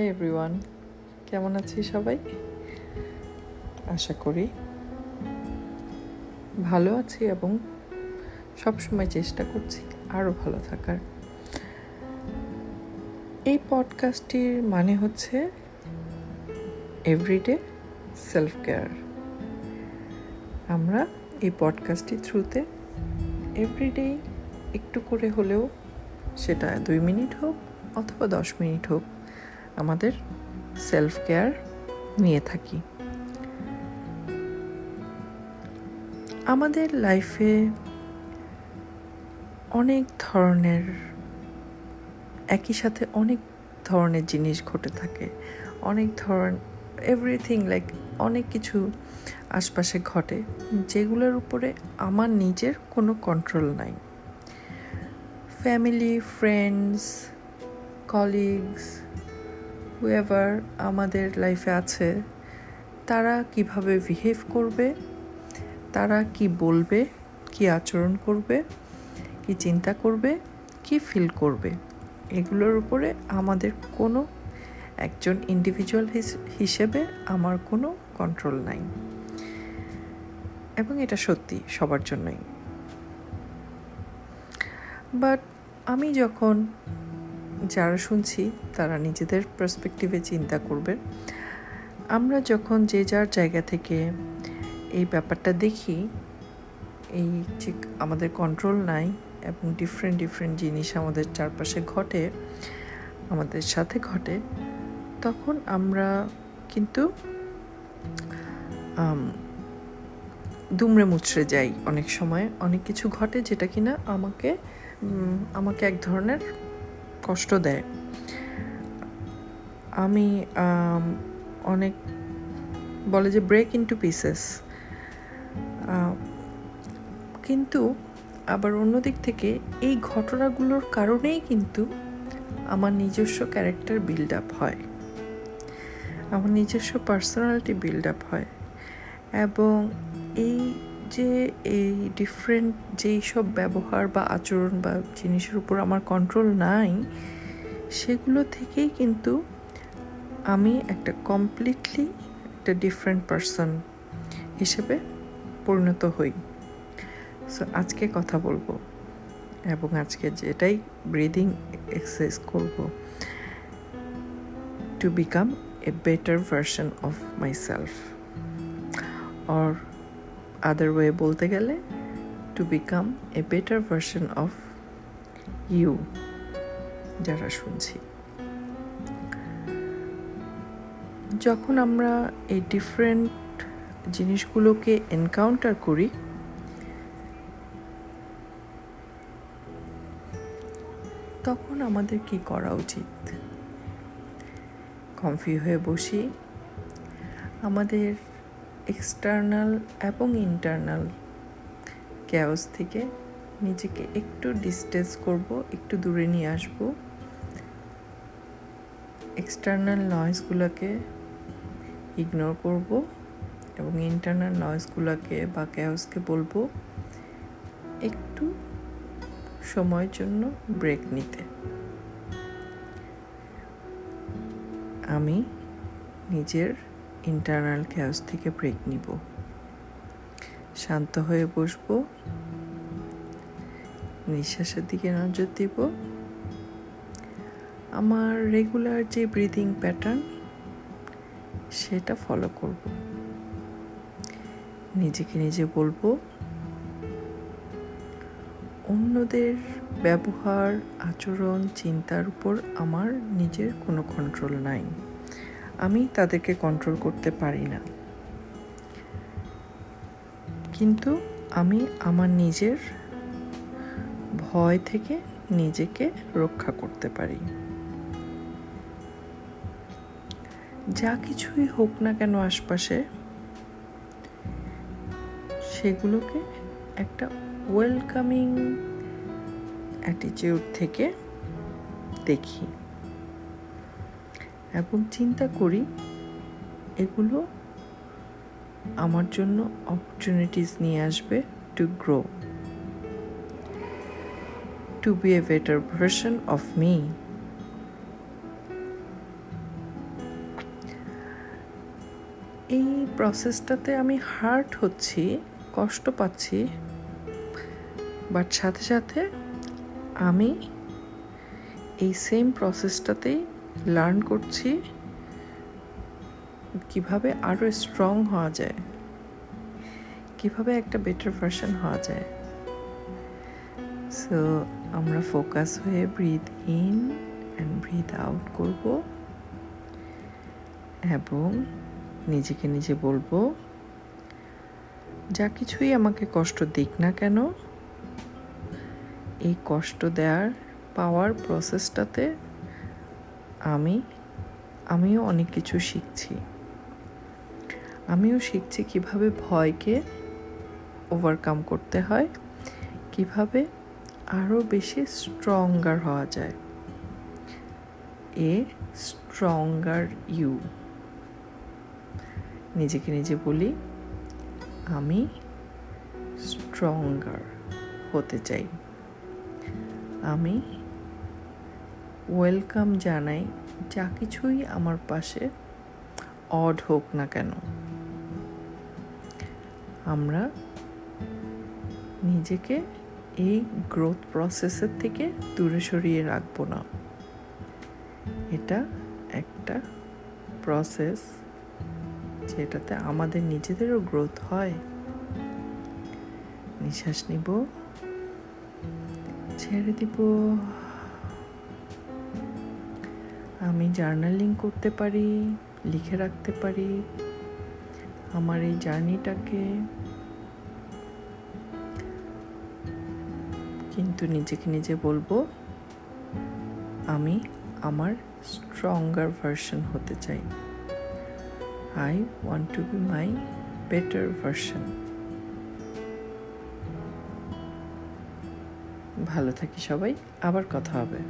Hi everyone কেমন আছি সবাই? আশা করি ভালো আছি এবং সবসময় চেষ্টা করছি আরও ভালো থাকার। এই পডকাস্টটির মানে হচ্ছে এভরিডে সেলফ কেয়ার আমরা এই পডকাস্টটির থ্রুতে এভরিডেই একটু করে হলেও সেটা দুই মিনিট হোক অথবা দশ মিনিট হোক আমাদের সেলফ কেয়ার নিয়ে থাকি। আমাদের লাইফে অনেক ধরনের, একই সাথে অনেক ধরনের জিনিস ঘটে থাকে। অনেক ধরন এভরিথিং লাইক অনেক কিছু আশপাশে ঘটে, যেগুলোর উপরে আমার নিজের কোনো কন্ট্রোল নাই। ফ্যামিলি ফ্রেন্ডস কলিগস হুয়েভার আমাদের লাইফে আছে, তারা কীভাবে বিহেভ করবে, তারা কি বলবে, কি আচরণ করবে, কি চিন্তা করবে, কি ফিল করবে, এগুলোর উপরে আমাদের কোনো একজন ইন্ডিভিজুয়াল হিসেবে আমার কোনো কন্ট্রোল নাই। এবং এটা সত্যি সবার জন্যই। বাট আমি যখন যারা শুনছি, তারা নিজেদের পার্সপেক্টিভে চিন্তা করবে। আমরা যখন যে যার জায়গা থেকে এই ব্যাপারটা দেখি, এই যে আমাদের কন্ট্রোল নাই এবং ডিফারেন্ট ডিফারেন্ট জিনিস আমাদের চারপাশে ঘটে, আমাদের সাথে ঘটে, তখন আমরা কিন্তু দুমড়ে মুচড়ে যাই অনেক সময়। অনেক কিছু ঘটে যেটা কিনা আমাকে আমাকে এক ধরনের কষ্ট দেয়। আমি অনেক বলে যে ব্রেক ইন্টু পিসেস কিন্তু আবার অন্যদিক থেকে এই ঘটনাগুলোর কারণেই কিন্তু আমার নিজস্ব ক্যারেক্টার বিল্ড আপ হয়। আমার নিজস্ব পার্সোনালিটি বিল্ড আপ হয়। এবং এই যে এই ডিফারেন্ট যেই সব ব্যবহার বা আচরণ বা জিনিসের উপর আমার কন্ট্রোল নাই, সেগুলো থেকেই কিন্তু আমি একটা কমপ্লিটলি একটা ডিফারেন্ট পারসন হিসেবে পরিণত হই। সো আজকে কথা বলব এবং আজকে যেটাই ব্রিদিং এক্সারসাইজ করব to become a better version of myself or other way বলতে গেলে to become a better version of you যারা শুনছি। যখন আমরা এই ডিফারেন্ট জিনিসগুলোকে এনকাউন্টার করি, তখন আমাদের কি করা উচিত? কমফি হয়ে বসি। আমাদের এক্সটার্নাল এবং ইন্টারনাল ক্যাওস থেকে নিজেকে একটু ডিস্টেন্স করব, একটু দূরে নিয়ে আসব। এক্সটার্নাল নয়েজগুলোকে ইগনোর করব এবং ইন্টারনাল নয়েজগুলোকে বা ক্যাওসকে বলব, একটু সময়ের জন্য ব্রেক নিতে। আমি নিজের ইন্টারনাল ক্যাওস থেকে ব্রেক নিব। শান্ত হয়ে বসবো। নিঃশ্বাসের দিকে নজর দিব। আমার রেগুলার যে ব্রিদিং প্যাটার্ন সেটা ফলো করব। নিজেকে নিজে বলব, অন্যদের ব্যবহার, আচরণ, চিন্তার উপর আমার নিজের কোনো কন্ট্রোল নাই। আমি তাদেরকে কন্ট্রোল করতে পারি না। কিন্তু আমি আমার নিজের ভয় থেকে নিজেকে রক্ষা করতে পারি। যা কিছুই হোক না কেন আশপাশে, সেগুলোকে একটা ওয়েলকামিং অ্যাটিটিউড থেকে দেখি। এবং চিন্তা করি এগুলো আমার জন্য অপরচুনিটিস নিয়ে আসবে to grow to be a better version of me এই প্রসেসটাতে আমি হার্ট হচ্ছি, কষ্ট পাচ্ছি বাট সাথে সাথে আমি এই সেম প্রসেসটাতেই লার্ন করছি কীভাবে আরও স্ট্রং হওয়া যায়, কীভাবে একটা বেটার ভার্সন হওয়া যায়। সো আমরা ফোকাস হয়ে breathe in and breathe out করব এবং নিজেকে নিজে বলব, যা কিছুই আমাকে কষ্ট দিক না কেন, এই কষ্ট দেওয়ার পাওয়ার প্রসেসটাতে আমি, আমিও অনেক কিছু শিখছি। আমিও শিখছি কীভাবে ভয়কে ওভারকাম করতে হয়, কীভাবে আরও বেশি স্ট্রঙ্গার হওয়া যায়। এ স্ট্রঙ্গার ইউ নিজেকে নিজে বলি, আমি স্ট্রঙ্গার হতে চাই। আমি ওয়েলকাম জানাই, যা কিছুই আমার পাশে অড হোক না কেন। আমরা নিজেকে এই গ্রোথ প্রসেসের থেকে দূরে সরিয়ে রাখব না। এটা একটা প্রসেস যেটাতে আমাদের নিজেদেরও গ্রোথ হয়। নিঃশ্বাস নিব, ছেড়ে দিব। আমি জার্নালিং করতে পারি, লিখে রাখতে পারি। আমার এই জার্নিটাকে কিন্তু নিজেকে নিজে বলব, আমি আমার স্ট্রঙ্গার ভার্সন হতে চাই। I want to be my better version ভালো থাকি সবাই, আবার কথা হবে।